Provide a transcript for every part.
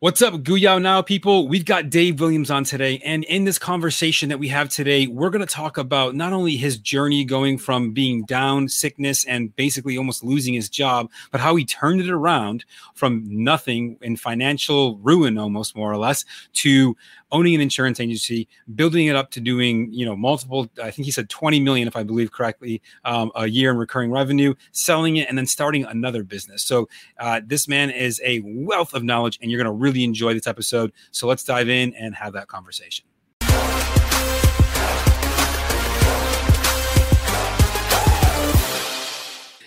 What's up, Guyao Now people? We've got Dave Williams on today. And in this conversation that we have today, we're going to talk about not only his journey going from being down, sickness, and basically almost losing his job, but how he turned it around from nothing in financial ruin, almost more or less, to owning an insurance agency, building it up to doing, you know, multiple, I think he said 20 million, if I believe correctly, um, a year in recurring revenue, selling it, and then starting another business. So uh, this man is a wealth of knowledge, and you're going to really enjoy this episode. So let's dive in and have that conversation.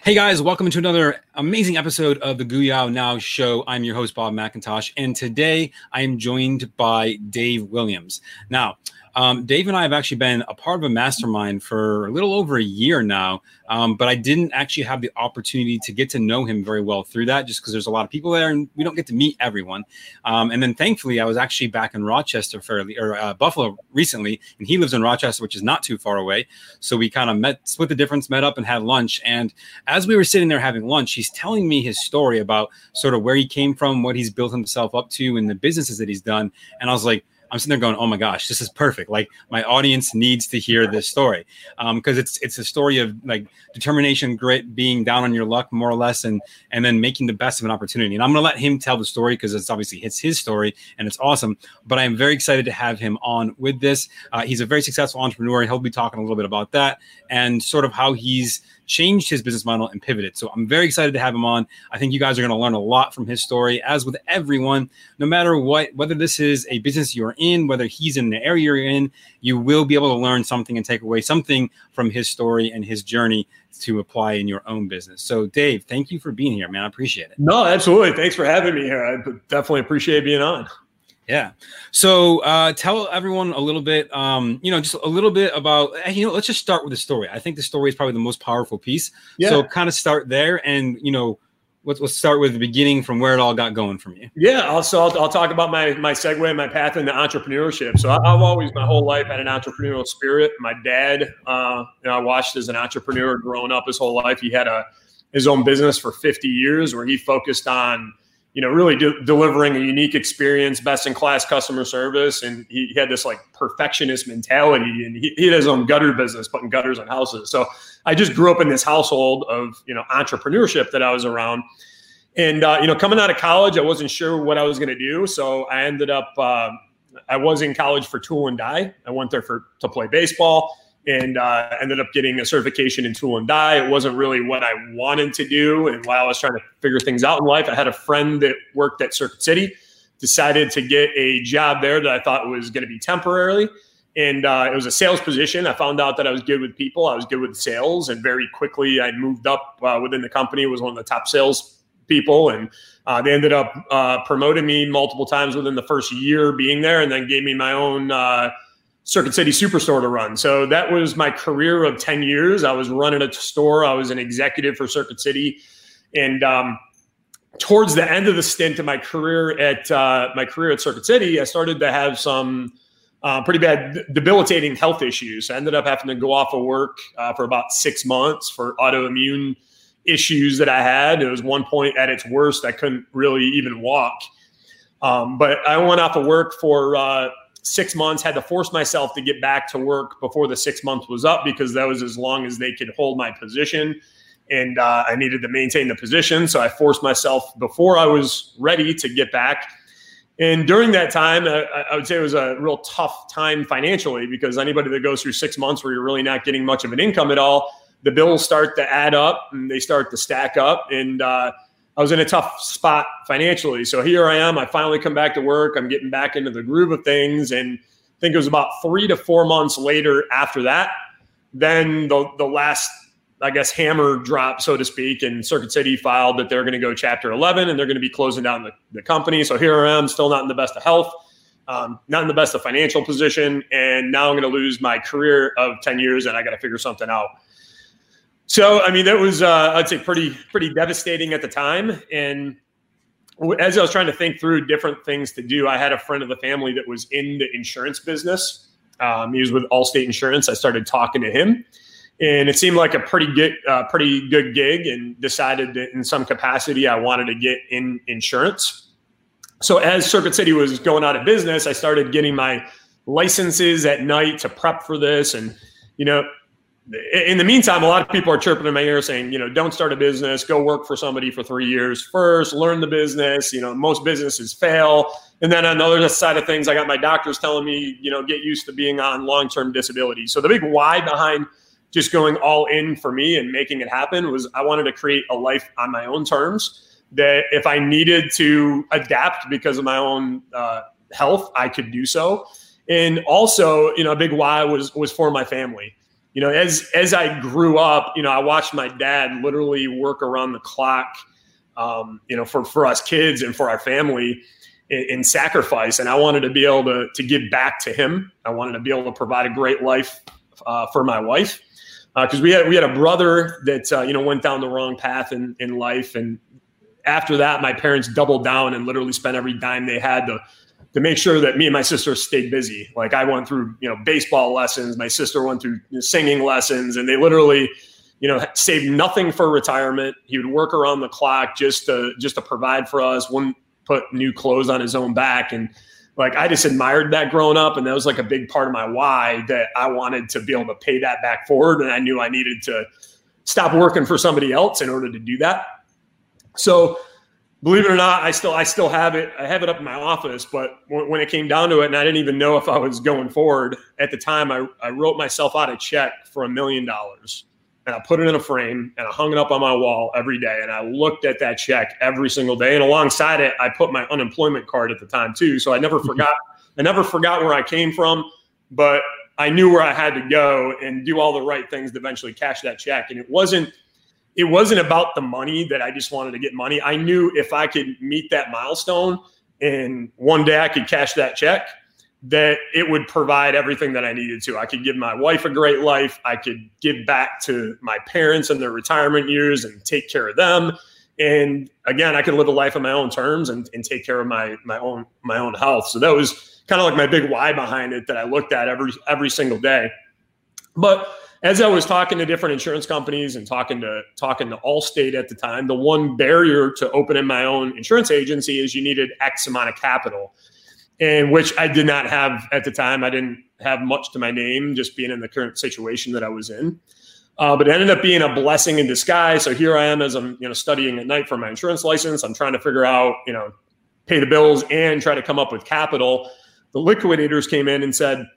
Hey guys, welcome to another amazing episode of the Guyao Now Show. I'm your host, Bob McIntosh, and today I am joined by Dave Williams. Now, um, Dave and I have actually been a part of a mastermind for a little over a year now, um, but I didn't actually have the opportunity to get to know him very well through that, just because there's a lot of people there and we don't get to meet everyone. Um, and then thankfully, I was actually back in Rochester fairly or uh, Buffalo recently, and he lives in Rochester, which is not too far away. So we kind of met, split the difference, met up, and had lunch. And as we were sitting there having lunch, he's telling me his story about sort of where he came from, what he's built himself up to, and the businesses that he's done. And I was like I'm sitting there going, "Oh my gosh, this is perfect! Like my audience needs to hear this story because um, it's it's a story of like determination, grit, being down on your luck more or less, and and then making the best of an opportunity. And I'm going to let him tell the story because it's obviously it's his story and it's awesome. But I'm very excited to have him on with this. Uh, he's a very successful entrepreneur. He'll be talking a little bit about that and sort of how he's changed his business model and pivoted. So I'm very excited to have him on. I think you guys are going to learn a lot from his story, as with everyone, no matter what, whether this is a business you're in, whether he's in the area you're in, you will be able to learn something and take away something from his story and his journey to apply in your own business. So, Dave, thank you for being here, man. I appreciate it. No, absolutely. Thanks for having me here. I definitely appreciate being on. Yeah. So uh, tell everyone a little bit, um, you know, just a little bit about, you know, let's just start with the story. I think the story is probably the most powerful piece. Yeah. So kind of start there and, you know, let's, let's start with the beginning from where it all got going from you. Yeah. Also, I'll, I'll talk about my, my segue, and my path into entrepreneurship. So I, have always, my whole life had an entrepreneurial spirit. My dad, uh, you know, I watched as an entrepreneur growing up his whole life. He had a, his own business for 50 years where he focused on, you know, really de- delivering a unique experience, best in class customer service. And he, he, had this like perfectionist mentality and he, he had his own gutter business, putting gutters on houses. So I just grew up in this household of, you know, entrepreneurship that I was around. And, uh, you know, coming out of college, I wasn't sure what I was going to do. So I ended up, uh, I was in college for tool and die. I went there for to play baseball and uh, ended up getting a certification in tool and die. It wasn't really what I wanted to do. And while I was trying to figure things out in life, I had a friend that worked at Circuit City, decided to get a job there that I thought was going to be temporarily. And uh, it was a sales position. I found out that I was good with people. I was good with sales. And very quickly, I moved up uh, within the company, was one of the top sales people. And uh, they ended up uh, promoting me multiple times within the first year being there and then gave me my own uh, Circuit City Superstore to run. So that was my career of 10 years. I was running a store, I was an executive for Circuit City. And um, towards the end of the stint of my career at uh, my career at Circuit City, I started to have some uh, pretty bad debilitating health issues. I ended up having to go off of work uh, for about six months for autoimmune issues that I had. It was one point at its worst, I couldn't really even walk. Um, but I went off of work for uh, six months, had to force myself to get back to work before the six months was up because that was as long as they could hold my position. And uh, I needed to maintain the position. So I forced myself before I was ready to get back. And during that time, uh, I would say it was a real tough time financially because anybody that goes through six months where you're really not getting much of an income at all, the bills start to add up and they start to stack up. And uh, I was in a tough spot financially. So here I am. I finally come back to work. I'm getting back into the groove of things. And I think it was about three to four months later after that, then the, the last, I guess, hammer drop, so to speak, and Circuit City filed that they're going to go Chapter 11 and they're going to be closing down the, the company. So here I am, still not in the best of health, um, not in the best of financial position. And now I'm going to lose my career of 10 years and I got to figure something out. So, I mean, that was, uh, I'd say, pretty, pretty devastating at the time. And as I was trying to think through different things to do, I had a friend of the family that was in the insurance business. Um, he was with Allstate Insurance. I started talking to him, and it seemed like a pretty good, uh, pretty good gig. And decided that in some capacity, I wanted to get in insurance. So as Circuit City was going out of business, I started getting my licenses at night to prep for this. And, you know, in the meantime, a lot of people are chirping in my ear saying, you know, don't start a business, go work for somebody for three years first, learn the business. You know, most businesses fail. And then on the other side of things, I got my doctors telling me, you know, get used to being on long term disability. So the big why behind just going all in for me and making it happen was I wanted to create a life on my own terms. That if I needed to adapt because of my own uh, health, I could do so. And also, you know, a big why was was for my family you know, as as I grew up, you know, I watched my dad literally work around the clock, um, you know, for for us kids and for our family in, in, sacrifice. And I wanted to be able to to give back to him. I wanted to be able to provide a great life uh, for my wife because uh, we had we had a brother that uh, you know went down the wrong path in in life, and after that, my parents doubled down and literally spent every dime they had to to make sure that me and my sister stayed busy. Like I went through, you know, baseball lessons. My sister went through singing lessons, and they literally, you know, saved nothing for retirement. He would work around the clock just to just to provide for us. Wouldn't put new clothes on his own back, and like I just admired that growing up, and that was like a big part of my why that I wanted to be able to pay that back forward, and I knew I needed to stop working for somebody else in order to do that. So believe it or not, I still I still have it. I have it up in my office. But when, when, it came down to it, and I didn't even know if I was going forward at the time, I, I wrote myself out a check for a million dollars, and I put it in a frame and I hung it up on my wall every day. And I looked at that check every single day. And alongside it, I put my unemployment card at the time too. So I never mm-hmm. forgot. I never forgot where I came from, but I knew where I had to go and do all the right things to eventually cash that check. And it wasn't it wasn't about the money that I just wanted to get money. I knew if I could meet that milestone and one day I could cash that check, that it would provide everything that I needed to. I could give my wife a great life. I could give back to my parents in their retirement years and take care of them. And again, I could live a life on my own terms and, and take care of my my own my own health. So that was kind of like my big why behind it that I looked at every every single day. But as I was talking to different insurance companies and talking to talking to Allstate at the time, the one barrier to opening my own insurance agency is you needed X amount of capital, and which I did not have at the time. I didn't have much to my name, just being in the current situation that I was in. Uh, but it ended up being a blessing in disguise. So here I am as I'm you know studying at night for my insurance license. I'm trying to figure out you know pay the bills and try to come up with capital. The liquidators came in and said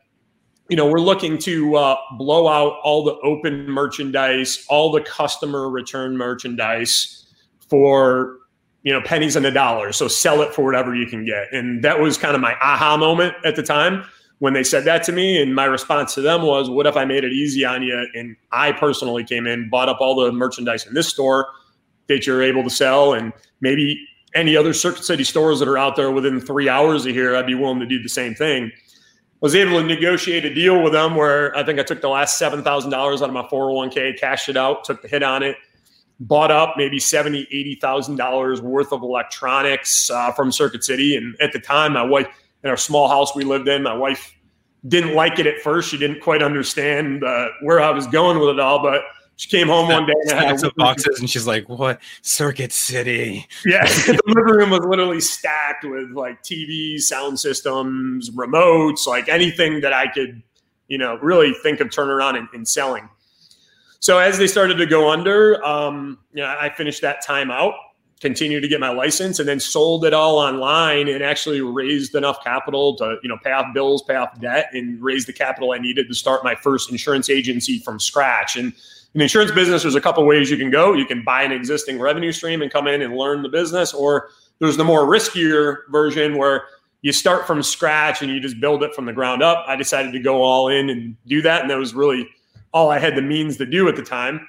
you know, we're looking to uh, blow out all the open merchandise, all the customer return merchandise for, you know, pennies and a dollar. So sell it for whatever you can get. And that was kind of my aha moment at the time when they said that to me. And my response to them was, what if I made it easy on you? And I personally came in, bought up all the merchandise in this store that you're able to sell and maybe any other Circuit City stores that are out there within three hours of here, I'd be willing to do the same thing was able to negotiate a deal with them where I think I took the last seven thousand dollars out of my 401k, cashed it out, took the hit on it, bought up maybe seventy, eighty thousand dollars worth of electronics uh, from Circuit City. And at the time, my wife in our small house we lived in, my wife didn't like it at first. She didn't quite understand uh, where I was going with it all, but she came home one day and had of boxes, and she's like, "What Circuit City?" Yeah, the living room was literally stacked with like TVs, sound systems, remotes, like anything that I could, you know, really think of turning around and, and selling. So as they started to go under, um, you know, I finished that time out, continued to get my license, and then sold it all online and actually raised enough capital to, you know, pay off bills, pay off debt, and raise the capital I needed to start my first insurance agency from scratch. And in the insurance business, there's a couple ways you can go. You can buy an existing revenue stream and come in and learn the business, or there's the more riskier version where you start from scratch and you just build it from the ground up. I decided to go all in and do that, and that was really all I had the means to do at the time.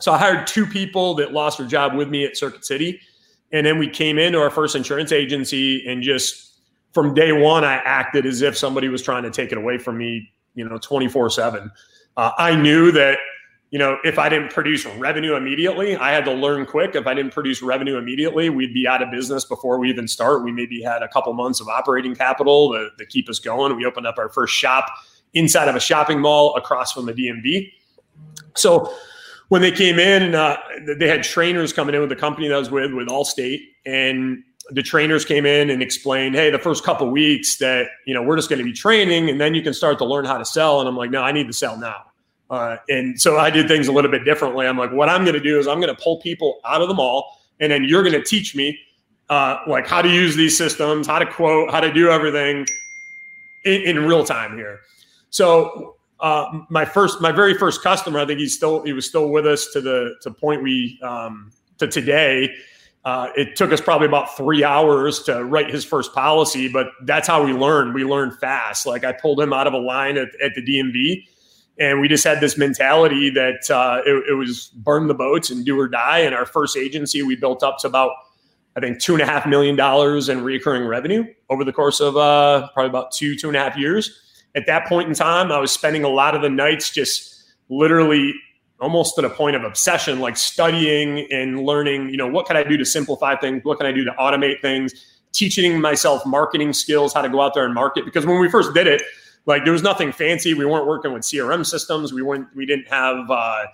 So I hired two people that lost their job with me at Circuit City, and then we came into our first insurance agency and just from day one, I acted as if somebody was trying to take it away from me, you know, 24 uh, 7. I knew that you know, if I didn't produce revenue immediately, I had to learn quick. If I didn't produce revenue immediately, we'd be out of business before we even start. We maybe had a couple months of operating capital to, to keep us going. We opened up our first shop inside of a shopping mall across from the DMV. So when they came in, uh, they had trainers coming in with the company that I was with, with Allstate, and the trainers came in and explained, hey, the first couple weeks that you know we're just going to be training, and then you can start to learn how to sell. And I'm like, no, I need to sell now. Uh, and so I did things a little bit differently. I'm like, what I'm going to do is I'm going to pull people out of the mall, and then you're going to teach me uh, like how to use these systems, how to quote, how to do everything in, in real time here. So uh, my first, my very first customer, I think he's still he was still with us to the to point we um, to today. Uh, it took us probably about three hours to write his first policy, but that's how we learned. We learned fast. Like I pulled him out of a line at, at the DMV, and we just had this mentality that uh, it, it, was burn the boats and do or die. And our first agency, we built up to about, I think, two and a half million dollars in recurring revenue over the course of uh, probably about two, two and a half years. At that point in time, I was spending a lot of the nights just literally almost to the point of obsession, like studying and learning, you know, what can I do to simplify things? What can I do to automate things? Teaching myself marketing skills, how to go out there and market. Because when we first did it, like there was nothing fancy. We weren't working with CRM systems. We weren't, we didn't have uh,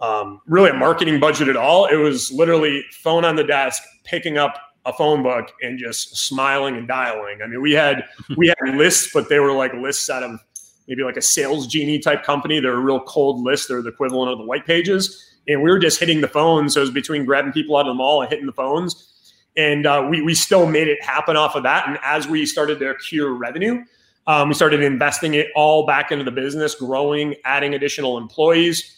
um, really a marketing budget at all. It was literally phone on the desk, picking up a phone book and just smiling and dialing. I mean, we had, we had lists, but they were like lists out of maybe like a Salesgenie type company. They're a real cold list. They're the equivalent of the white pages. And we were just hitting the phones. So it was between grabbing people out of the mall and hitting the phones. And uh, we, we still made it happen off of that. And as we started to accrue revenue, um, we started investing it all back into the business, growing, adding additional employees.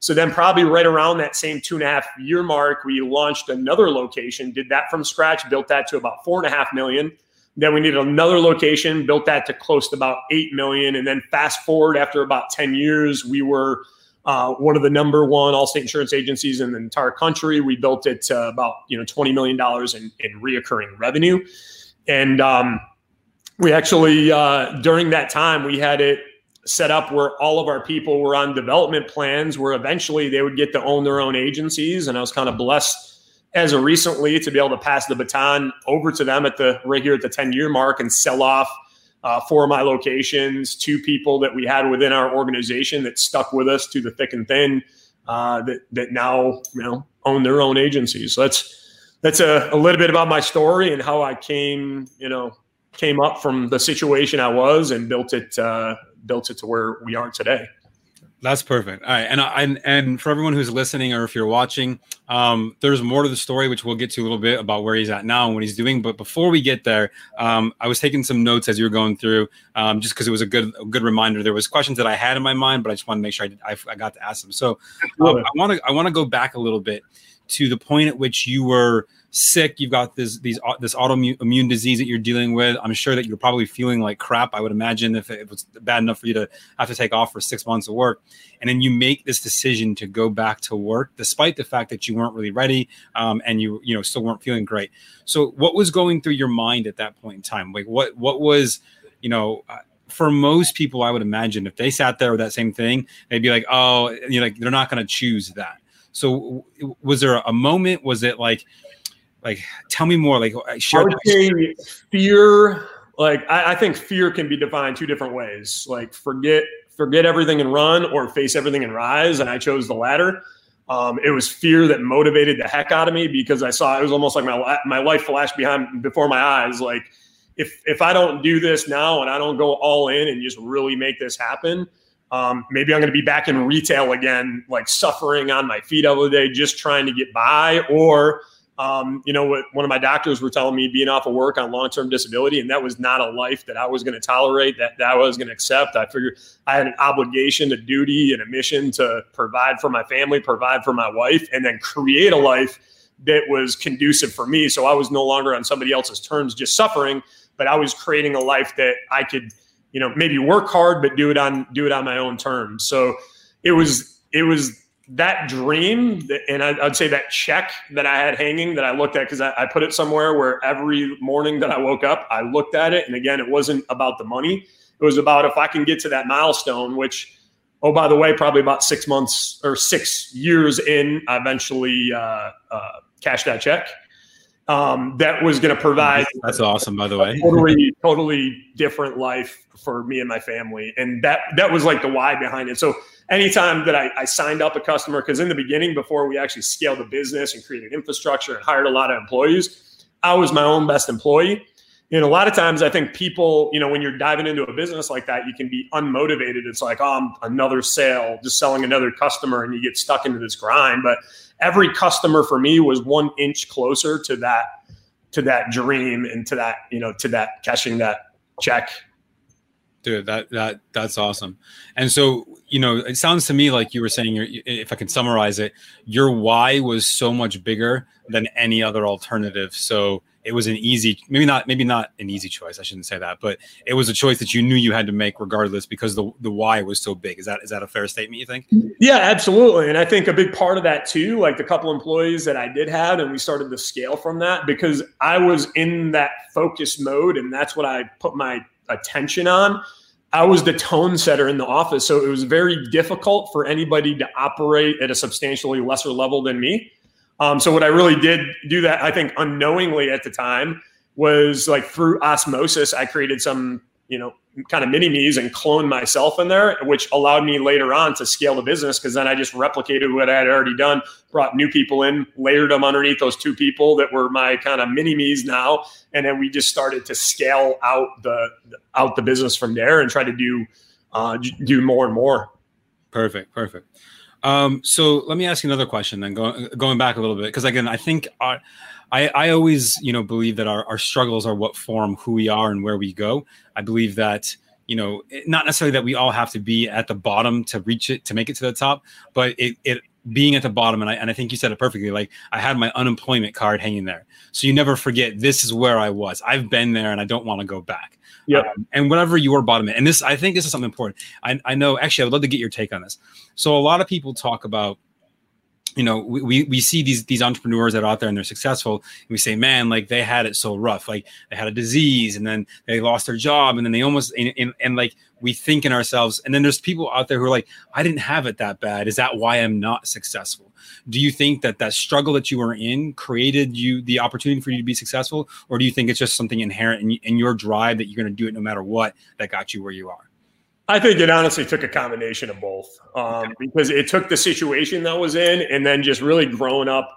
So then, probably right around that same two and a half year mark, we launched another location, did that from scratch, built that to about four and a half million. Then we needed another location, built that to close to about 8 million. And then fast forward after about 10 years, we were uh, one of the number one Allstate insurance agencies in the entire country. We built it to about, you know, $20 million in, in reoccurring revenue. And um, we actually, uh, during that time, we had it set up where all of our people were on development plans where eventually they would get to own their own agencies. And I was kind of blessed as of recently to be able to pass the baton over to them at the right here at the 10 year mark and sell off uh, four of my locations, two people that we had within our organization that stuck with us to the thick and thin uh, that, that now, you know, own their own agencies. So that's, that's a, a little bit about my story and how I came, you know, came up from the situation I was and built it, uh, built it to where we are today. That's perfect. All right, and and and for everyone who's listening or if you're watching, um, there's more to the story which we'll get to a little bit about where he's at now and what he's doing. But before we get there, um, I was taking some notes as you were going through, um, just because it was a good a good reminder. There was questions that I had in my mind, but I just want to make sure I, I, I got to ask them. So I want to I want to go back a little bit to the point at which you were sick, you've got this these this autoimmune disease that you're dealing with. I'm sure that you're probably feeling like crap. I would imagine if it was bad enough for you to have to take off for six months of work, and then you make this decision to go back to work, despite the fact that you weren't really ready um, and you you know still weren't feeling great. So, what was going through your mind at that point in time? Like, what what was you know? Uh, for most people, I would imagine if they sat there with that same thing, they'd be like, "Oh, you know, like they're not going to choose that." So, was there a moment? Was it like, like tell me more like uh, share I would say fear like I, I, think fear can be defined two different ways. Like forget forget everything and run or face everything and rise and i chose the latter. Um, it was fear that motivated the heck out of me because i saw it was almost like my my life flashed behind before my eyes like if if i don't do this now and i don't go all in and just really make this happen um, maybe I'm going to be back in retail again, like suffering on my feet all the day, just trying to get by, or um, you know, one of my doctors were telling me being off of work on long term disability, and that was not a life that I was going to tolerate, that, that I was going to accept. I figured I had an obligation, a duty, and a mission to provide for my family, provide for my wife, and then create a life that was conducive for me. So I was no longer on somebody else's terms, just suffering, but I was creating a life that I could, you know, maybe work hard, but do it on do it on my own terms. So it was it was that dream and I'd say that check that I had hanging that I looked at because I, put it somewhere where every morning that I woke up, I looked at it. And again, it wasn't about the money. It was about if I can get to that milestone, which, oh, by the way, probably about six months or six years in, I eventually uh, uh, cashed that check. Um, that was going to provide. That's awesome, by the way. totally, totally different life for me and my family, and that that was like the why behind it. So anytime that I, I signed up a customer, because in the beginning, before we actually scaled the business and created infrastructure and hired a lot of employees, I was my own best employee. And a lot of times I think people, you know, when you're diving into a business like that, you can be unmotivated. It's like, oh, I'm another sale, just selling another customer, and you get stuck into this grind. But every customer for me was one inch closer to that to that dream and to that, you know, to that cashing that check dude that that that's awesome. And so you know it sounds to me like you were saying if i can summarize it your why was so much bigger than any other alternative. So it was an easy maybe not maybe not an easy choice i shouldn't say that but it was a choice that you knew you had to make regardless because the the why was so big. Is that is that a fair statement you think? Yeah absolutely. And i think a big part of that too like the couple employees that i did have and we started to scale from that because i was in that focus mode and that's what i put my attention on. I was the tone setter in the office. So it was very difficult for anybody to operate at a substantially lesser level than me. Um, so what I really did do that, I think unknowingly at the time, was like through osmosis, I created some you know, kind of mini me's and clone myself in there, which allowed me later on to scale the business because then I just replicated what I had already done, brought new people in, layered them underneath those two people that were my kind of mini me's now, and then we just started to scale out the out the business from there and try to do uh, do more and more. Perfect, perfect. Um, so let me ask you another question then, going going back a little bit because again, I think. Our, I, I always, you know, believe that our, our struggles are what form who we are and where we go. I believe that, you know, not necessarily that we all have to be at the bottom to reach it, to make it to the top, but it, it being at the bottom, and I, and I think you said it perfectly. Like I had my unemployment card hanging there, so you never forget this is where I was. I've been there, and I don't want to go back. Yeah. Um, and whatever your bottom is, and this, I think this is something important. I, I know. Actually, I would love to get your take on this. So a lot of people talk about you know we, we see these these entrepreneurs that are out there and they're successful and we say man like they had it so rough. Like they had a disease and then they lost their job and then they almost and, and, and, like we think in ourselves. And then there's people out there who are like i didn't have it that bad. Is that why i'm not successful? Do you think that that struggle that you were in created you the opportunity for you to be successful? Or do you think it's just something inherent in, in your drive that you're going to do it no matter what that got you where you are I think it honestly took a combination of both um, because it took the situation that was in and then just really growing up.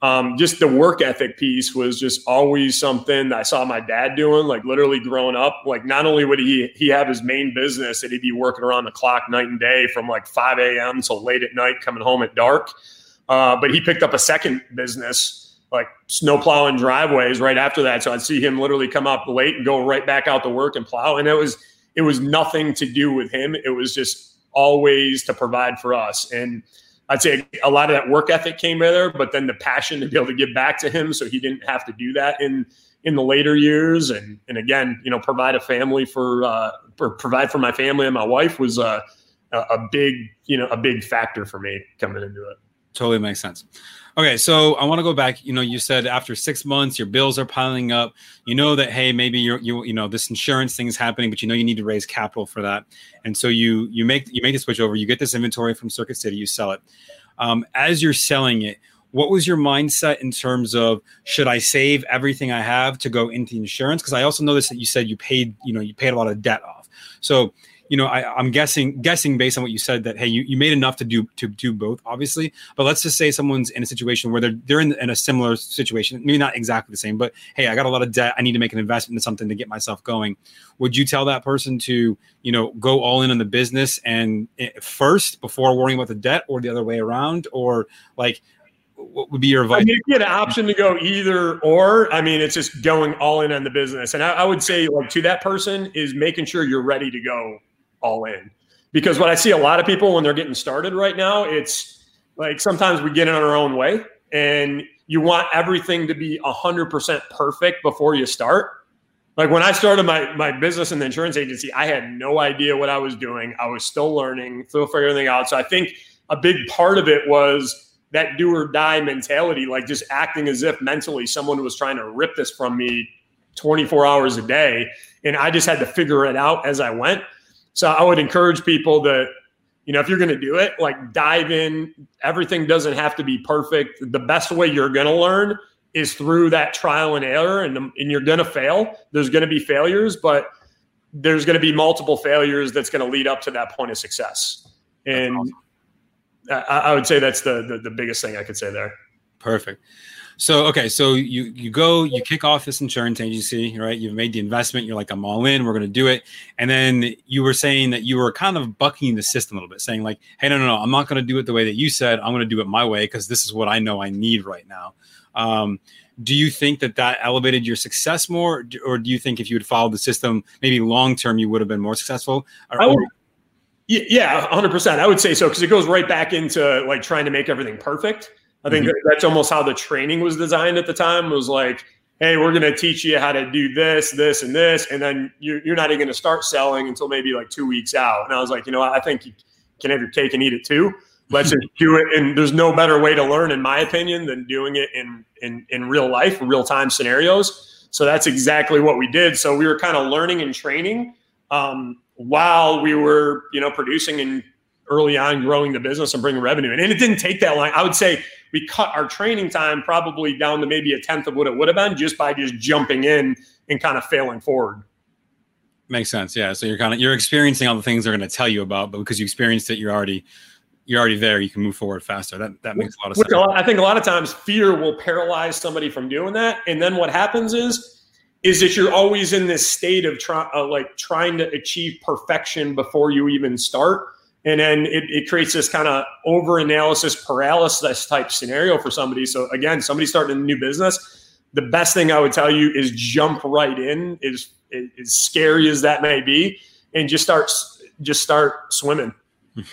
Um, just the work ethic piece was just always something I saw my dad doing, like literally growing up. Like not only would he he have his main business that he'd be working around the clock night and day from like 5 a.m. till late at night, coming home at dark. Uh, but he picked up a second business like snow plowing driveways right after that. So I'd see him literally come up late and go right back out to work and plow. And it was it was nothing to do with him. It was just always to provide for us. And I'd say a lot of that work ethic came there, but then the passion to be able to give back to him so he didn't have to do that in in the later years and and again you know provide a family for uh for, provide for my family and my wife was uh, a a big you know a big factor for me coming into it totally makes sense Okay, so I want to go back. You know, you said after six months, your bills are piling up. You know that hey, maybe you're you you know this insurance thing is happening, but you know you need to raise capital for that, and so you you make you make the switch over. You get this inventory from Circuit City, you sell it. Um, as you're selling it, what was your mindset in terms of should I save everything I have to go into insurance? Because I also noticed that you said you paid you know you paid a lot of debt off. So you know, I, am guessing guessing based on what you said that hey, you, you made enough to do to do both, obviously. But let's just say someone's in a situation where they're they're in, in a similar situation, maybe not exactly the same, but hey, I got a lot of debt. I need to make an investment in something to get myself going. Would you tell that person to you know go all in on the business and eh, first before worrying about the debt, or the other way around, or like what would be your advice? I mean, you get an option to go either or. I mean, it's just going all in on the business. And I, I, would say, like, to that person, is making sure you're ready to go all in. Because what I see a lot of people when they're getting started right now, it's like sometimes we get in our own way and you want everything to be 100% perfect before you start. Like when I started my, my business in the insurance agency, I had no idea what I was doing. I was still learning, still figuring out. So I think a big part of it was that do or die mentality, like just acting as if mentally someone was trying to rip this from me 24 hours a day. And I just had to figure it out as I went. So I would encourage people that, you know, if you're going to do it, like dive in. Everything doesn't have to be perfect. The best way you're going to learn is through that trial and error, and, and you're going to fail. There's going to be failures, but there's going to be multiple failures that's going to lead up to that point of success. And awesome. I, I, would say that's the, the the biggest thing I could say there. Perfect. So okay, so you you go, you kick off this insurance agency, right? You've made the investment. You're like, I'm all in. We're going to do it. And then you were saying that you were kind of bucking the system a little bit, saying like, Hey, no, no, no, I'm not going to do it the way that you said. I'm going to do it my way because this is what I know I need right now. Um, do you think that that elevated your success more, or do you think if you had followed the system, maybe long term you would have been more successful? Or, I would, yeah, hundred percent. I would say so because it goes right back into like trying to make everything perfect. I think mm-hmm. that's almost how the training was designed at the time. Was like, hey, we're going to teach you how to do this, this, and this, and then you're, you're not even going to start selling until maybe like two weeks out. And I was like, you know, I think you can have your cake and eat it too. Let's just do it. And there's no better way to learn, in my opinion, than doing it in in in real life, real time scenarios. So that's exactly what we did. So we were kind of learning and training. Um, while we were, you know, producing and early on growing the business and bringing revenue. And, and it didn't take that long. I would say we cut our training time probably down to maybe a tenth of what it would have been just by just jumping in and kind of failing forward. Makes sense. Yeah. So you're kind of you're experiencing all the things they're going to tell you about, but because you experienced it, you're already you're already there. You can move forward faster. That that makes a lot of sense. I think a lot of times fear will paralyze somebody from doing that, and then what happens is is that you're always in this state of try, uh, like trying to achieve perfection before you even start and then it, it creates this kind of over analysis paralysis type scenario for somebody. So again somebody starting a new business the best thing i would tell you is jump right in is as scary as that may be and just start just start swimming.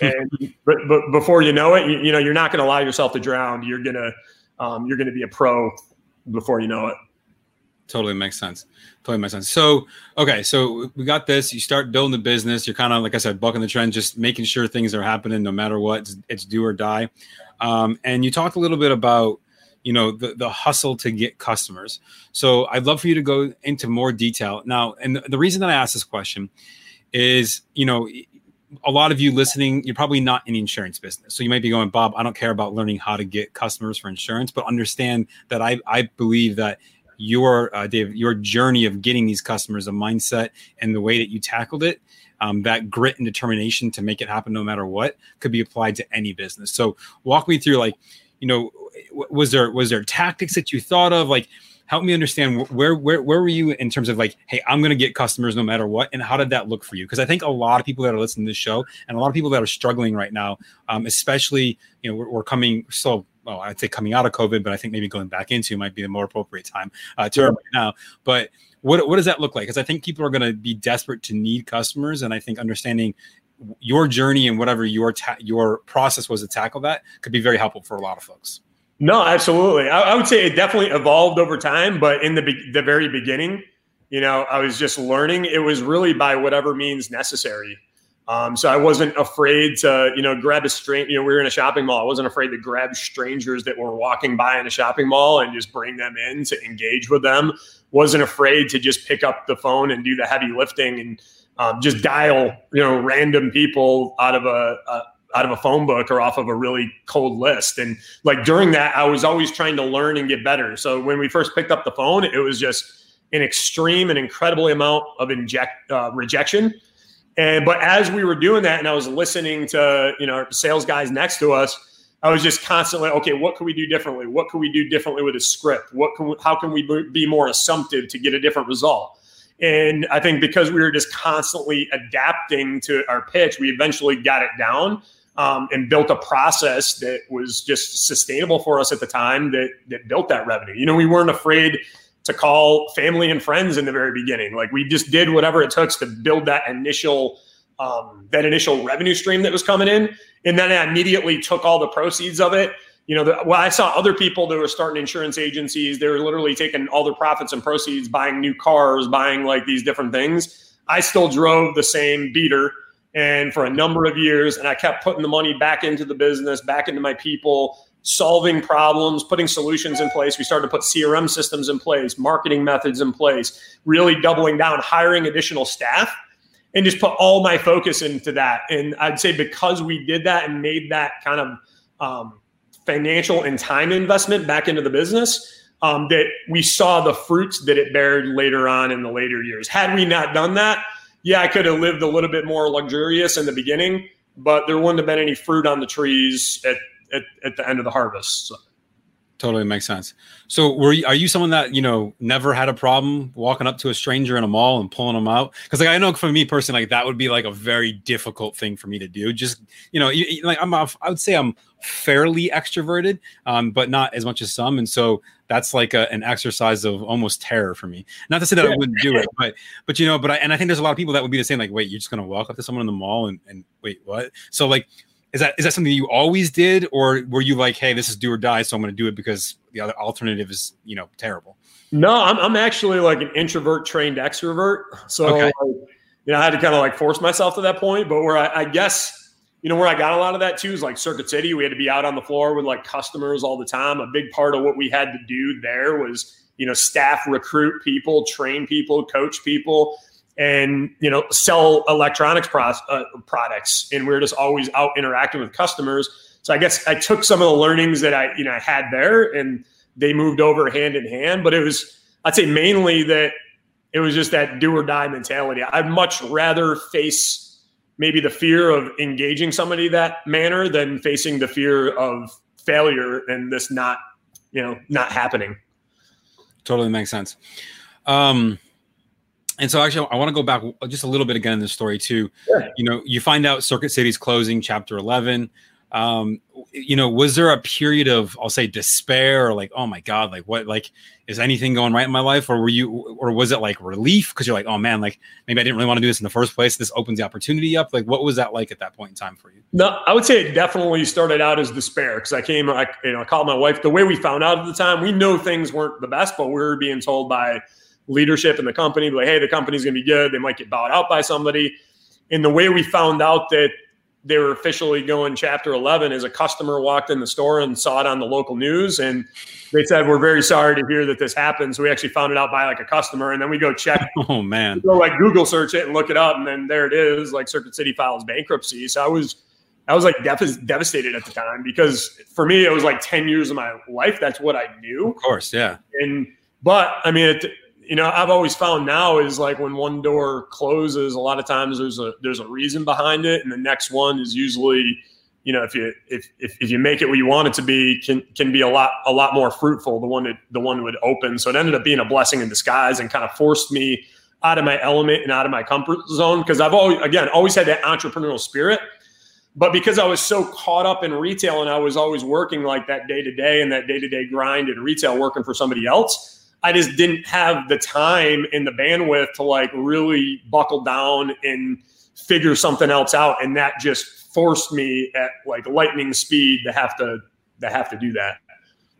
And but, but before you know it you, you know you're not going to allow yourself to drown. You're going to um, you're going to be a pro before you know it Totally makes sense. Totally makes sense. So, okay, so we got this. You start building the business. You're kind of, like I said, bucking the trend, just making sure things are happening no matter what. It's, it's do or die. Um, and you talked a little bit about, you know, the, the hustle to get customers. So I'd love for you to go into more detail now. And the, reason that I asked this question is, you know, a lot of you listening, you're probably not in the insurance business. So you might be going, Bob, I don't care about learning how to get customers for insurance, but understand that I, I believe that your uh, Dave, your journey of getting these customers, the mindset and the way that you tackled it, um, that grit and determination to make it happen no matter what, could be applied to any business. So walk me through, like, you know, was there was there tactics that you thought of, like? Help me understand where where where were you in terms of like, hey, I'm going to get customers no matter what, and how did that look for you? Because I think a lot of people that are listening to this show, and a lot of people that are struggling right now, um, especially you know, we're, we're coming so well, I'd say coming out of COVID, but I think maybe going back into might be the more appropriate time uh, to right now. But what what does that look like? Because I think people are going to be desperate to need customers, and I think understanding your journey and whatever your ta- your process was to tackle that could be very helpful for a lot of folks. No, absolutely. I, I would say it definitely evolved over time, but in the be- the very beginning, you know, I was just learning. It was really by whatever means necessary. Um, so I wasn't afraid to, you know, grab a stranger. You know, we were in a shopping mall. I wasn't afraid to grab strangers that were walking by in a shopping mall and just bring them in to engage with them. Wasn't afraid to just pick up the phone and do the heavy lifting and um, just dial, you know, random people out of a, a out of a phone book or off of a really cold list. And like during that, I was always trying to learn and get better. So when we first picked up the phone, it was just an extreme and incredible amount of inject uh, rejection and but as we were doing that, and I was listening to you know sales guys next to us, I was just constantly okay. What can we do differently? What can we do differently with a script? What can we, how can we be more assumptive to get a different result? And I think because we were just constantly adapting to our pitch, we eventually got it down um, and built a process that was just sustainable for us at the time that that built that revenue. You know, we weren't afraid to call family and friends in the very beginning. Like we just did whatever it took to build that initial um, that initial revenue stream that was coming in, and then I immediately took all the proceeds of it. You know, the, well, I saw other people that were starting insurance agencies. They were literally taking all their profits and proceeds, buying new cars, buying like these different things. I still drove the same beater and for a number of years and i kept putting the money back into the business back into my people solving problems, putting solutions in place. We started to put CRM systems in place, marketing methods in place, really doubling down, hiring additional staff, and just put all my focus into that. And I'd say because we did that and made that kind of um, financial and time investment back into the business, um, that we saw the fruits that it bared later on in the later years. Had we not done that, yeah, I could have lived a little bit more luxurious in the beginning, but there wouldn't have been any fruit on the trees at at, at the end of the harvest. So. Totally makes sense. So, were you, are you someone that you know never had a problem walking up to a stranger in a mall and pulling them out? Because like I know for me personally, like that would be like a very difficult thing for me to do. Just you know, you, like I'm, I would say I'm fairly extroverted, um, but not as much as some, and so that's like a, an exercise of almost terror for me. Not to say that I wouldn't do it, but but you know, but I, and I think there's a lot of people that would be the same. Like, wait, you're just gonna walk up to someone in the mall and and wait, what? So like is that is that something you always did, or were you like, hey, this is do or die, so I'm going to do it because the other alternative is you know terrible? No, I'm I'm actually like an introvert trained extrovert, so okay. you know I had to kind of like force myself to that point. But where I, I guess you know where I got a lot of that too is like Circuit City. We had to be out on the floor with like customers all the time. A big part of what we had to do there was you know staff recruit people, train people, coach people and you know sell electronics pro- uh, products. And we are just always out interacting with customers. So i guess i took some of the learnings that i you know had there and they moved over hand in hand. But it was i'd say mainly that it was just that do or die mentality. I'd much rather face maybe the fear of engaging somebody that manner than facing the fear of failure and this not you know not happening. Totally makes sense. Um and so actually i want to go back just a little bit again in the story too. Yeah. you know you find out circuit city's closing chapter 11 um, you know was there a period of i'll say despair or like oh my god like what like is anything going right in my life? Or were you or was it like relief? Because you're like oh man like maybe i didn't really want to do this in the first place. This opens the opportunity up. Like what was that like at that point in time for you? No i would say it definitely started out as despair because i came i you know i called my wife. The way we found out at the time we know things weren't the best but we were being told by leadership in the company, like, hey, the company's going to be good. They might get bought out by somebody. And the way we found out that they were officially going chapter 11 is a customer walked in the store and saw it on the local news and they said we're very sorry to hear that this happened. So we actually found it out by like a customer and then we go check oh man. Go like google search it and look it up and then there it is like circuit city files bankruptcy. So i was i was like dev- devastated at the time because for me it was like 10 years of my life. That's what i knew. Of course yeah. And but i mean it, you know i've always found now is like when one door closes a lot of times there's a there's a reason behind it and the next one is usually you know if you if if, if you make it what you want it to be can can be a lot a lot more fruitful the one that the one would open. So it ended up being a blessing in disguise and kind of forced me out of my element and out of my comfort zone because i've always again always had that entrepreneurial spirit. But because I was so caught up in retail and I was always working like that day to day and that day to day grind in retail, working for somebody else, I just didn't have the time and the bandwidth to like really buckle down and figure something else out. And that just forced me at like lightning speed to have to to have to do that.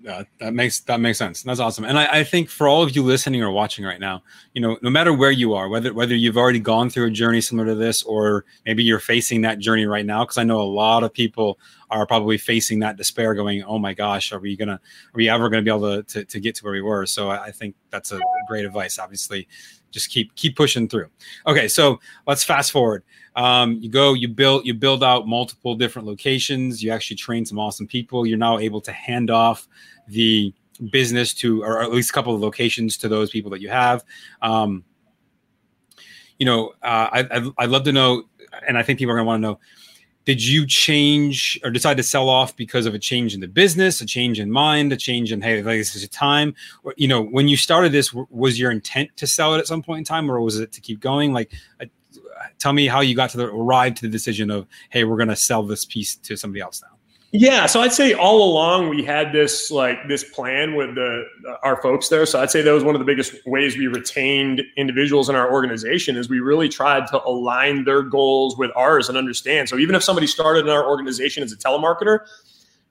Yeah, that makes that makes sense. That's awesome. And I, I, think for all of you listening or watching right now, you know, no matter where you are, whether whether you've already gone through a journey similar to this, or maybe you're facing that journey right now, because I know a lot of people are probably facing that despair going oh my gosh are we gonna are we ever gonna be able to to, to get to where we were so I, I think that's a great advice obviously just keep keep pushing through. Okay so let's fast forward. Um, you go you build you build out multiple different locations. You actually train some awesome people. You're now able to hand off the business to or at least a couple of locations to those people that you have. Um, you know uh, I, I'd, I'd love to know and i think people are going to want to know did you change or decide to sell off because of a change in the business a change in mind a change in hey like this is a time? Or you know when you started this was your intent to sell it at some point in time or was it to keep going? Like uh, tell me how you got to the arrive to the decision of hey we're going to sell this piece to somebody else now yeah, so I'd say all along we had this like this plan with the uh, our folks there. So I'd say that was one of the biggest ways we retained individuals in our organization is we really tried to align their goals with ours and understand. So even if somebody started in our organization as a telemarketer,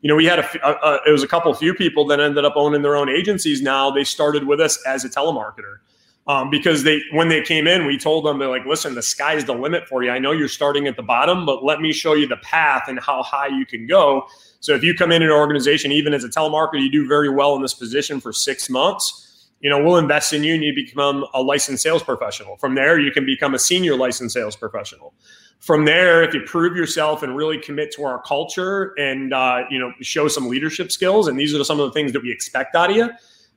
you know, we had a, a, a it was a couple few people that ended up owning their own agencies. Now they started with us as a telemarketer. Um, because they when they came in, we told them they're like, listen, the sky's the limit for you. I know you're starting at the bottom, but let me show you the path and how high you can go. So if you come in an organization, even as a telemarketer, you do very well in this position for six months. You know, we'll invest in you and you become a licensed sales professional. From there, you can become a senior licensed sales professional. From there, if you prove yourself and really commit to our culture and uh, you know show some leadership skills, and these are some of the things that we expect out of you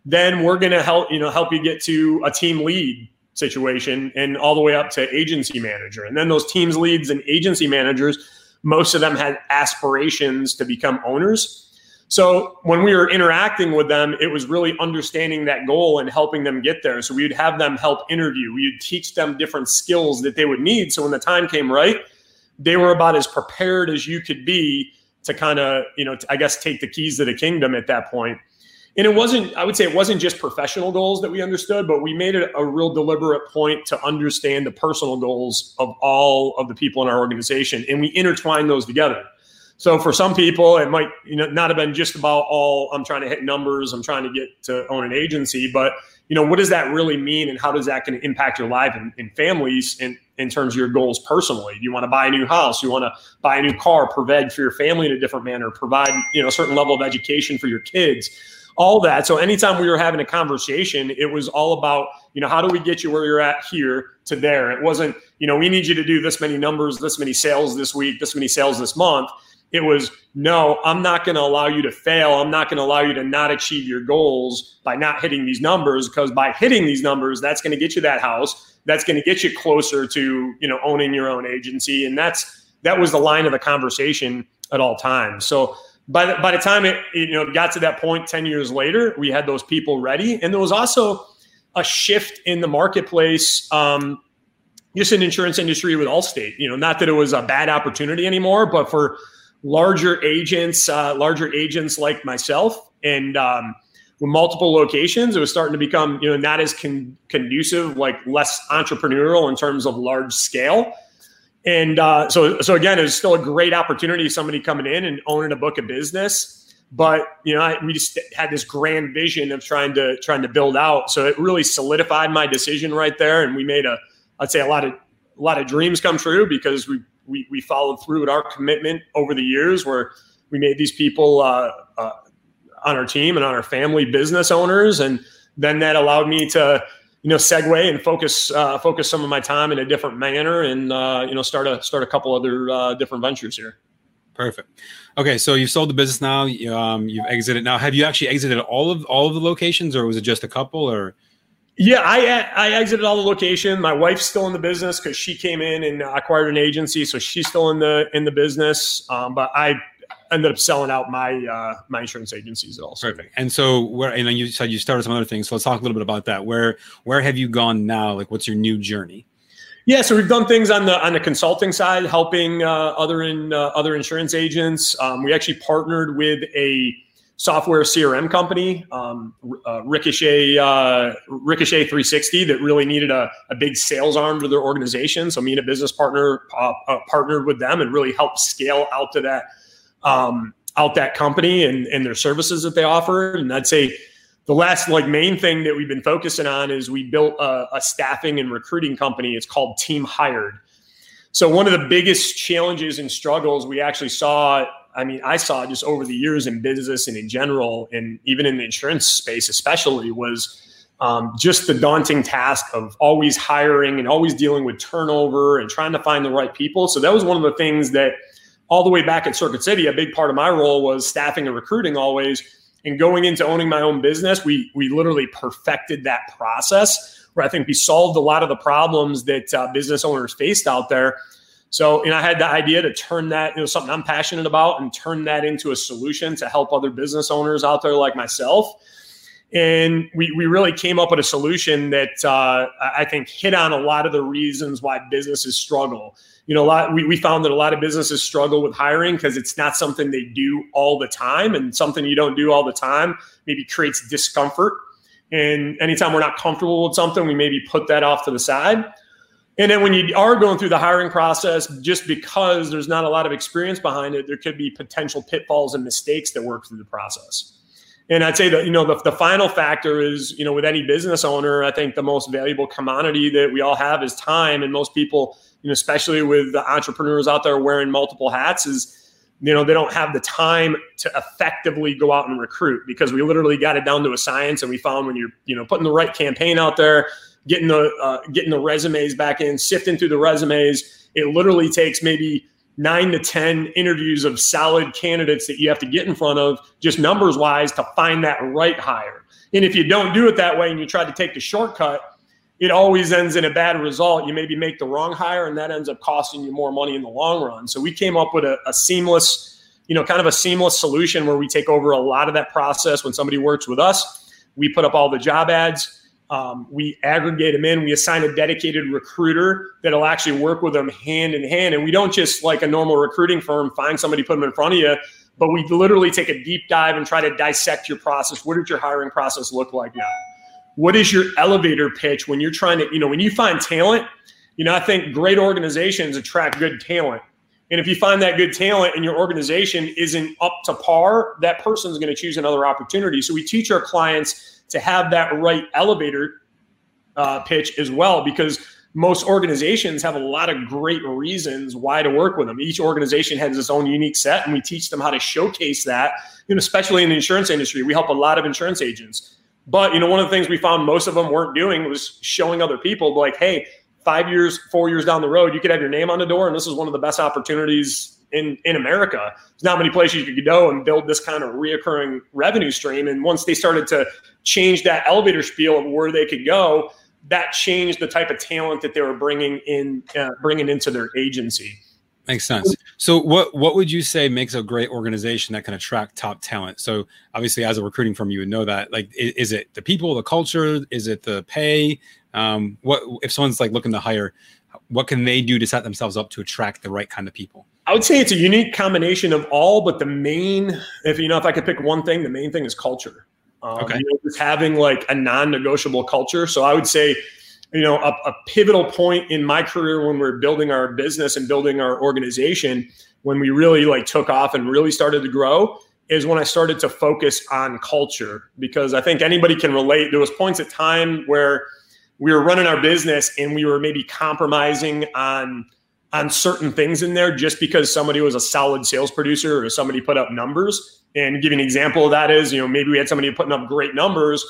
then we're going to help you know help you get to a team lead situation and all the way up to agency manager and then those teams leads and agency managers most of them had aspirations to become owners So when we were interacting with them, it was really understanding that goal and helping them get there. So we'd have them help interview. We'd teach them different skills that they would need. So when the time came right, they were about as prepared as you could be to kind of, you know, I guess take the keys to the kingdom at that point. And it wasn't, I would say it wasn't just professional goals that we understood, but we made it a real deliberate point to understand the personal goals of all of the people in our organization. And we intertwined those together. So for some people, it might you know not have been just about all I'm trying to hit numbers, I'm trying to get to own an agency, but you know what does that really mean, and how does that going to impact your life and, and families in in terms of your goals personally? Do you want to buy a new house? You want to buy a new car? Provide for your family in a different manner? Provide you know a certain level of education for your kids? All that. So anytime we were having a conversation, it was all about, you know, how do we get you where you're at here to there? It wasn't, you know, we need you to do this many numbers, this many sales this week, this many sales this month. It was, no, I'm not going to allow you to fail. I'm not going to allow you to not achieve your goals by not hitting these numbers because by hitting these numbers, that's going to get you that house. That's going to get you closer to, you know, owning your own agency. And that's, that was the line of the conversation at all times. So by the, by the time it, you know, got to that point 10 years later, we had those people ready. And there was also a shift in the marketplace. Um, just in insurance industry with Allstate, you know, not that it was a bad opportunity anymore, but for larger agents, uh, larger agents like myself, and um, with multiple locations, it was starting to become you know not as con- conducive, like less entrepreneurial in terms of large scale. And uh, so, so again, it was still a great opportunity. Somebody coming in and owning a book of business, but you know, I, we just had this grand vision of trying to trying to build out. So it really solidified my decision right there, and we made a, I'd say, a lot of a lot of dreams come true because we we, we followed through with our commitment over the years where we made these people uh, uh, on our team and on our family business owners. And then that allowed me to, you know, segue and focus, uh, focus some of my time in a different manner and, uh, you know, start a, start a couple other uh, different ventures here. Perfect. Okay, so you've sold the business now. Um, you've exited. Now, have you actually exited all of all of the locations, or was it just a couple? Or yeah, I I exited all the location. My wife's still in the business because she came in and acquired an agency, so she's still in the in the business. Um, but I ended up selling out my uh, my insurance agencies also. Perfect. And so where and then you said you started some other things. So let's talk a little bit about that. Where where have you gone now? Like, what's your new journey? Yeah, so we've done things on the on the consulting side, helping uh, other in uh, other insurance agents. Um, we actually partnered with a software CRM company, um, uh, Ricochet uh, Ricochet 360, that really needed a, a, big sales arm to their organization. So me and a business partner uh, uh partnered with them and really helped scale out to that um, out that company and, and their services that they offer. And I'd say the last like main thing that we've been focusing on is we built a, a staffing and recruiting company. It's called Team Hired. So one of the biggest challenges and struggles we actually saw I mean, I saw just over the years in business and in general, and even in the insurance space, especially, was um, just the daunting task of always hiring and always dealing with turnover and trying to find the right people. So that was one of the things that, all the way back at Circuit City, a big part of my role was staffing and recruiting always. And going into owning my own business, we we literally perfected that process where I think we solved a lot of the problems that uh, business owners faced out there so, know, I had the idea to turn that, you know, something I'm passionate about and turn that into a solution to help other business owners out there like myself. And we, we really came up with a solution that uh, I think hit on a lot of the reasons why businesses struggle. You know, a lot we, we found that a lot of businesses struggle with hiring because it's not something they do all the time, and something you don't do all the time maybe creates discomfort. And anytime we're not comfortable with something, we maybe put that off to the side. And then when you are going through the hiring process, just because there's not a lot of experience behind it, there could be potential pitfalls and mistakes that work through the process. And I'd say that, you know, the, the final factor is, you know, with any business owner, I think the most valuable commodity that we all have is time. And most people, you know, especially with the entrepreneurs out there wearing multiple hats, is, you know, they don't have the time to effectively go out and recruit because we literally got it down to a science. And we found when you're, you know, putting the right campaign out there, getting the uh, getting the resumes back in, sifting through the resumes. It literally takes maybe nine to ten interviews of solid candidates that you have to get in front of, just numbers wise, to find that right hire. And if you don't do it that way and you try to take the shortcut, it always ends in a bad result. You maybe make the wrong hire, and that ends up costing you more money in the long run. So we came up with a, a seamless you know, kind of a seamless solution where we take over a lot of that process when somebody works with us. We put up all the job ads. Um, we aggregate them in. We assign a dedicated recruiter that'll actually work with them hand in hand. And we don't just like a normal recruiting firm find somebody, put them in front of you, but we literally take a deep dive and try to dissect your process. What does your hiring process look like now? What is your elevator pitch when you're trying to, you know, when you find talent? You know, I think great organizations attract good talent. And if you find that good talent and your organization isn't up to par, that person's going to choose another opportunity. So we teach our clients to have that right elevator uh, pitch as well, because most organizations have a lot of great reasons why to work with them. Each organization has its own unique set, and we teach them how to showcase that. You know, especially in the insurance industry, we help a lot of insurance agents. But you know, one of the things we found most of them weren't doing was showing other people, like, "Hey, five years, four years down the road, you could have your name on the door, and this is one of the best opportunities in in America. There's not many places you could go and build this kind of reoccurring revenue stream. And once they started to change that elevator spiel of where they could go, that changed the type of talent that they were bringing in, uh, bringing into their agency. Makes sense. So, what what would you say makes a great organization that can attract top talent? So, obviously, as a recruiting firm, you would know that. Like, is, is it the people, the culture? Is it the pay? Um, what if someone's like looking to hire? What can they do to set themselves up to attract the right kind of people? I would say it's a unique combination of all, but the main, if you know, if I could pick one thing, the main thing is culture. Um, okay. You know, just having like a non-negotiable culture. So I would say, you know, a, a pivotal point in my career when we we're building our business and building our organization, when we really like took off and really started to grow, is when I started to focus on culture because I think anybody can relate. There was points at time where we were running our business and we were maybe compromising on on certain things in there just because somebody was a solid sales producer or somebody put up numbers. And you an example of that is, you know, maybe we had somebody putting up great numbers,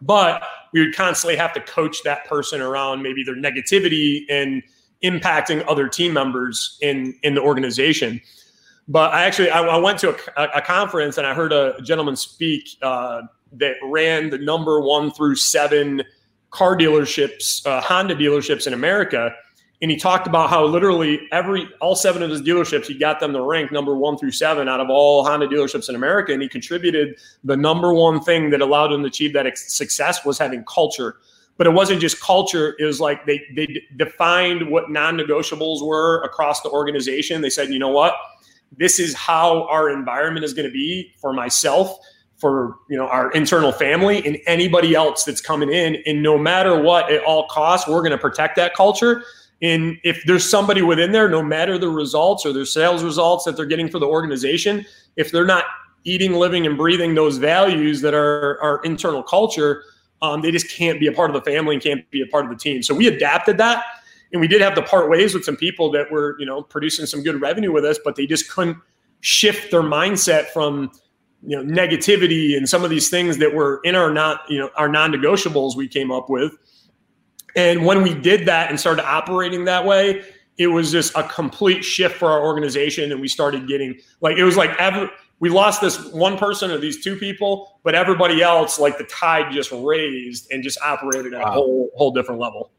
but we would constantly have to coach that person around maybe their negativity and impacting other team members in in the organization. But I actually I, I went to a, a, conference and I heard a gentleman speak uh, that ran the number one through seven car dealerships, uh, Honda dealerships in America. And he talked about how literally every all seven of his dealerships, he got them to rank number one through seven out of all Honda dealerships in America. And he contributed the number one thing that allowed him to achieve that success was having culture. But it wasn't just culture. It was like they they defined what non-negotiables were across the organization. They said, you know what? This is how our environment is going to be for myself for you know our internal family and anybody else that's coming in and no matter what at all costs we're going to protect that culture and if there's somebody within there no matter the results or their sales results that they're getting for the organization if they're not eating living and breathing those values that are our internal culture um, they just can't be a part of the family and can't be a part of the team. So we adapted that and we did have to part ways with some people that were you know producing some good revenue with us but they just couldn't shift their mindset from you know negativity and some of these things that were in our not you know our non-negotiables we came up with and when we did that and started operating that way it was just a complete shift for our organization and we started getting like it was like every we lost this one person or these two people but everybody else like the tide just raised and just operated at wow. a whole whole different level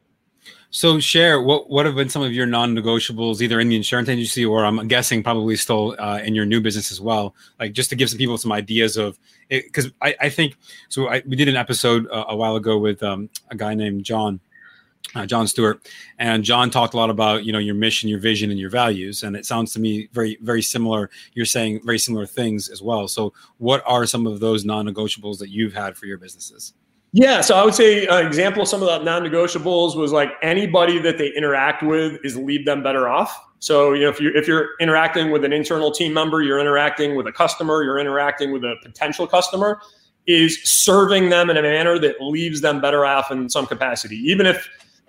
so, share what what have been some of your non-negotiables, either in the insurance agency or I'm guessing probably still uh, in your new business as well. Like just to give some people some ideas of it, because I, I think so. I, we did an episode uh, a while ago with um, a guy named John. Uh, John Stewart and John talked a lot about you know your mission, your vision, and your values, and it sounds to me very very similar. You're saying very similar things as well. So, what are some of those non-negotiables that you've had for your businesses? Yeah, so I would say an example of some of the non-negotiables was like anybody that they interact with is leave them better off. So you know if you if you're interacting with an internal team member, you're interacting with a customer, you're interacting with a potential customer, is serving them in a manner that leaves them better off in some capacity, even if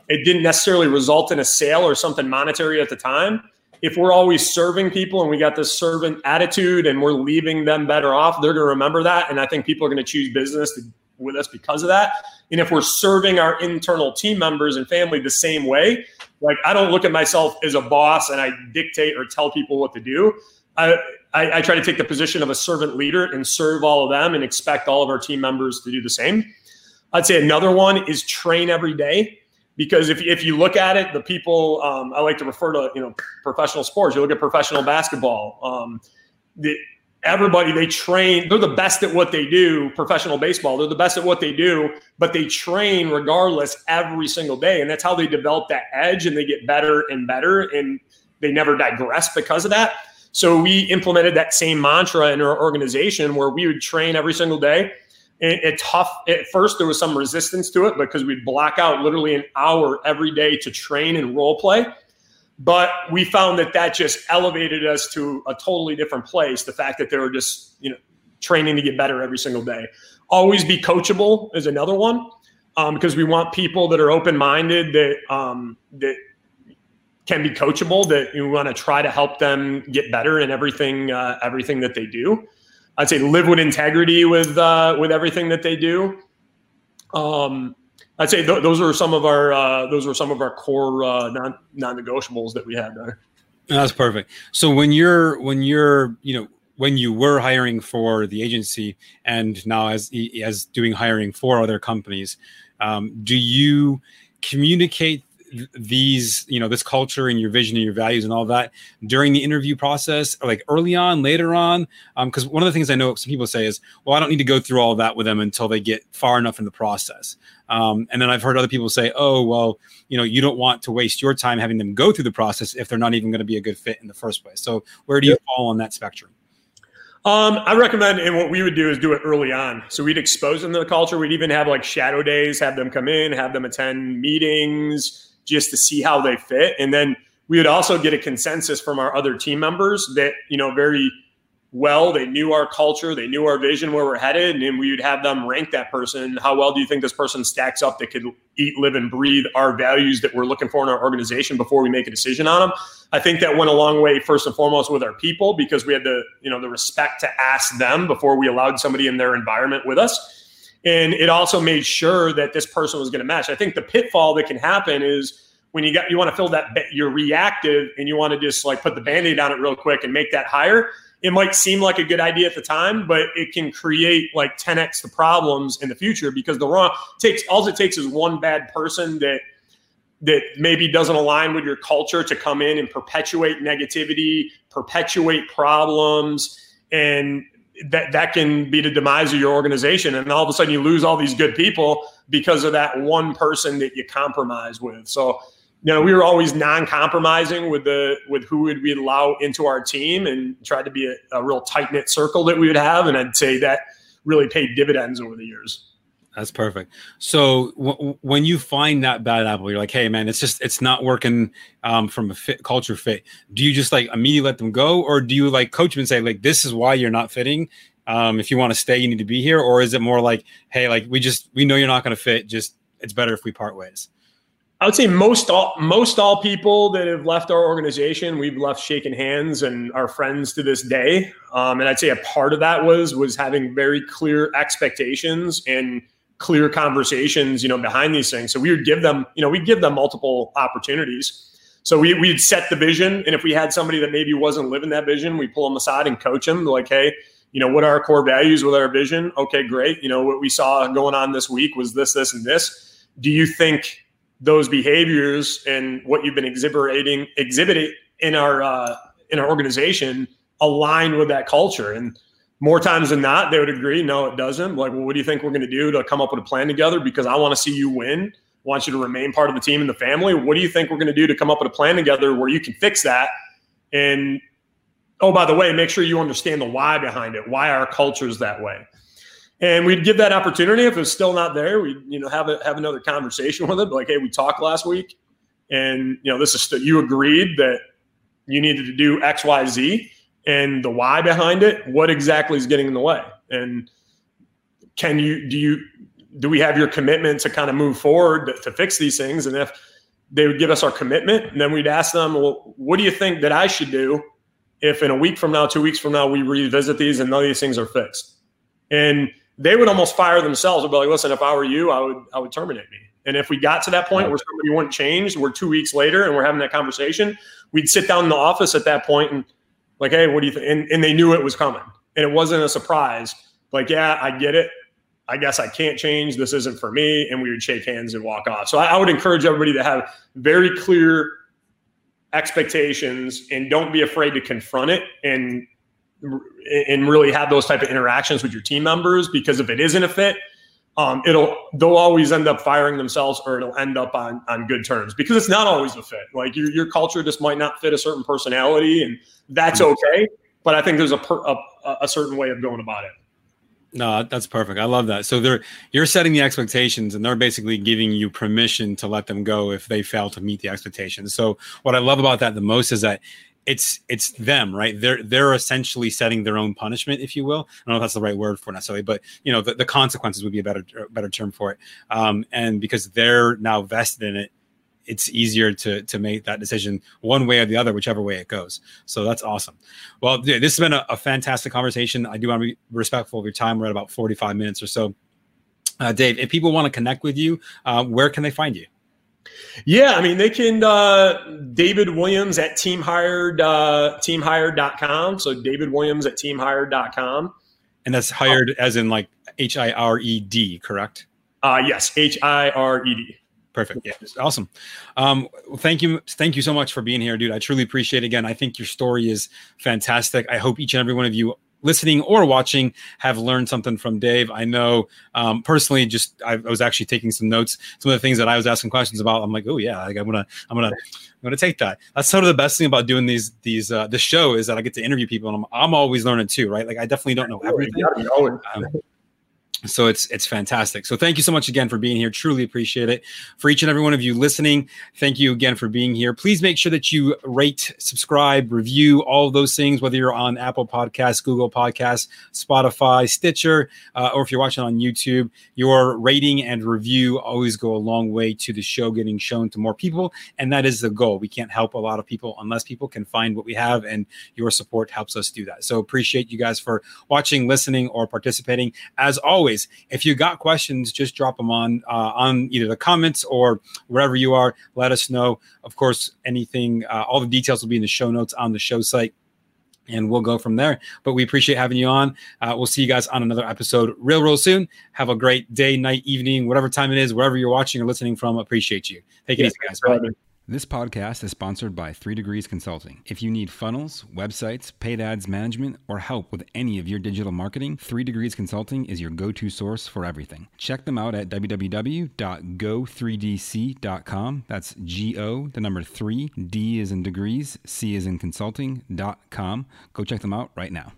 it didn't necessarily result in a sale or something monetary at the time. If we're always serving people and we got this servant attitude and we're leaving them better off, they're going to remember that, and I think people are going to choose business to with us because of that. And if we're serving our internal team members and family the same way, like I don't look at myself as a boss and I dictate or tell people what to do. I, I, I try to take the position of a servant leader and serve all of them and expect all of our team members to do the same. I'd say another one is train every day because if, if you look at it, the people um, I like to refer to you know professional sports. You look at professional basketball. Um, the everybody they train they're the best at what they do professional baseball they're the best at what they do but they train regardless every single day and that's how they develop that edge and they get better and better and they never digress because of that so we implemented that same mantra in our organization where we would train every single day it, tough at first there was some resistance to it because we'd block out literally an hour every day to train and role play but we found that that just elevated us to a totally different place. The fact that they were just, you know, training to get better every single day. Always be coachable is another one um, because we want people that are open minded that um, that can be coachable. That we want to try to help them get better in everything uh, everything that they do. I'd say live with integrity with uh, with everything that they do. Um, I'd say th- those are some of our uh, those are some of our core uh, non non negotiables that we had there. That's perfect. So when you're when you're you know when you were hiring for the agency and now as as doing hiring for other companies, um, do you communicate these you know this culture and your vision and your values and all that during the interview process like early on later on because um, one of the things i know some people say is well i don't need to go through all that with them until they get far enough in the process um, and then i've heard other people say oh well you know you don't want to waste your time having them go through the process if they're not even going to be a good fit in the first place so where do you fall on that spectrum um, I recommend, and what we would do is do it early on. So we'd expose them to the culture. We'd even have like shadow days, have them come in, have them attend meetings, just to see how they fit. And then we would also get a consensus from our other team members that, you know, very well, they knew our culture, they knew our vision, where we're headed, and we would have them rank that person. How well do you think this person stacks up that could eat, live, and breathe our values that we're looking for in our organization before we make a decision on them? I think that went a long way, first and foremost, with our people because we had the, you know, the respect to ask them before we allowed somebody in their environment with us. And it also made sure that this person was going to match. I think the pitfall that can happen is when you got you want to fill that you're reactive and you want to just like put the band-aid on it real quick and make that hire. It might seem like a good idea at the time, but it can create like 10x the problems in the future because the wrong takes all it takes is one bad person that that maybe doesn't align with your culture to come in and perpetuate negativity, perpetuate problems, and that that can be the demise of your organization. And all of a sudden you lose all these good people because of that one person that you compromise with. So you know we were always non-compromising with the with who would we allow into our team and tried to be a, a real tight-knit circle that we would have. And i'd say that really paid dividends over the years that's perfect. So w- when you find that bad apple, you're like, "Hey, man, it's just it's not working um, from a fit culture fit." Do you just like immediately let them go, or do you like coach them and say, "Like this is why you're not fitting. Um, if you want to stay, you need to be here," or is it more like, "Hey, like we just we know you're not going to fit. Just it's better if we part ways." I would say most all most all people that have left our organization, we've left shaking hands and are friends to this day. Um, and I'd say a part of that was was having very clear expectations and clear conversations, you know, behind these things. So we would give them, you know, we give them multiple opportunities. So we, we'd set the vision. And if we had somebody that maybe wasn't living that vision, we pull them aside and coach them like, hey, you know, what are our core values with our vision? Okay, great. You know, what we saw going on this week was this, this, and this. Do you think those behaviors and what you've been exhibiting exhibiting in our uh, in our organization align with that culture? And more times than not, they would agree, no, it doesn't. Like, well, what do you think we're going to do to come up with a plan together? Because I want to see you win. I want you to remain part of the team and the family. What do you think we're going to do to come up with a plan together where you can fix that? And oh, by the way, make sure you understand the why behind it, why our culture is that way. And we'd give that opportunity. If it's still not there, we'd you know have a, have another conversation with it. Like, hey, we talked last week, and you know this is st- you agreed that you needed to do X, Y, Z and the why behind it, what exactly is getting in the way? And can you do you do we have your commitment to kind of move forward to, to fix these things? And if they would give us our commitment, and then we'd ask them, well, what do you think that I should do if in a week from now, two weeks from now, we revisit these and none of these things are fixed? And they would almost fire themselves. They'd be like, listen, if I were you, I would I would terminate me. And if we got to that point where somebody wouldn't change, we're two weeks later and we're having that conversation, we'd sit down in the office at that point and like, hey, what do you think? And, and they knew it was coming. And it wasn't a surprise. Like, yeah, I get it. I guess I can't change. This isn't for me. And we would shake hands and walk off. So I, I would encourage everybody to have very clear expectations and don't be afraid to confront it and and really have those type of interactions with your team members because if it isn't a fit um, it'll they'll always end up firing themselves or it'll end up on on good terms because it's not always a fit like your, your culture just might not fit a certain personality and that's okay but i think there's a, per, a, a certain way of going about it no, that's perfect. I love that. So they're you're setting the expectations and they're basically giving you permission to let them go if they fail to meet the expectations. So what I love about that the most is that it's it's them, right? They're they're essentially setting their own punishment, if you will. I don't know if that's the right word for necessarily, but you know, the, the consequences would be a better better term for it. Um, and because they're now vested in it, it's easier to to make that decision one way or the other, whichever way it goes. So that's awesome. Well, this has been a, a fantastic conversation. I do want to be respectful of your time. We're at about 45 minutes or so. Uh, Dave, if people want to connect with you, uh, where can they find you? Yeah, I mean they can uh, David Williams at teamhired uh, teamhired.com. So David Williams at teamhired.com. And that's hired oh. as in like H I R E D, correct? Uh yes, H I R E D. Perfect. Yeah, awesome. Um, well, thank you, thank you so much for being here, dude. I truly appreciate it. Again, I think your story is fantastic. I hope each and every one of you listening or watching have learned something from Dave. I know um, personally, just I, I, was actually taking some notes. Some of the things that I was asking questions about, I'm like, oh yeah, like, I'm gonna, I'm gonna, I'm gonna take that. That's sort of the best thing about doing these, these, uh, the show is that I get to interview people, and I'm, I'm always learning too, right? Like I definitely don't know everything. Um, so it's it's fantastic. So thank you so much again for being here. Truly appreciate it. For each and every one of you listening thank you again for being here. Please make sure that you rate subscribe review all of those things whether you're on apple podcasts google podcasts spotify stitcher uh, or if you're watching on youtube your rating and review always go a long way to the show getting shown to more people and that is the goal. We can't help a lot of people unless people can find what we have and your support helps us do that. So appreciate you guys for watching listening or participating. As always always, if you got questions, just drop them on uh, on either the comments or wherever you are. Let us know. Of course, anything, uh, all the details will be in the show notes on the show site and we'll go from there. But we appreciate having you on. Uh, we'll see you guys on another episode real, real soon. Have a great day, night, evening, whatever time it is, wherever you're watching or listening from. Appreciate you. Take it yeah, easy, guys. Bye. This podcast is sponsored by 3 Degrees Consulting. If you need funnels, websites, paid ads management, or help with any of your digital marketing, 3 Degrees Consulting is your go to source for everything. Check them out at www.go3dc.com. That's G O, the number 3, D is in degrees, C is in consulting.com. Go check them out right now.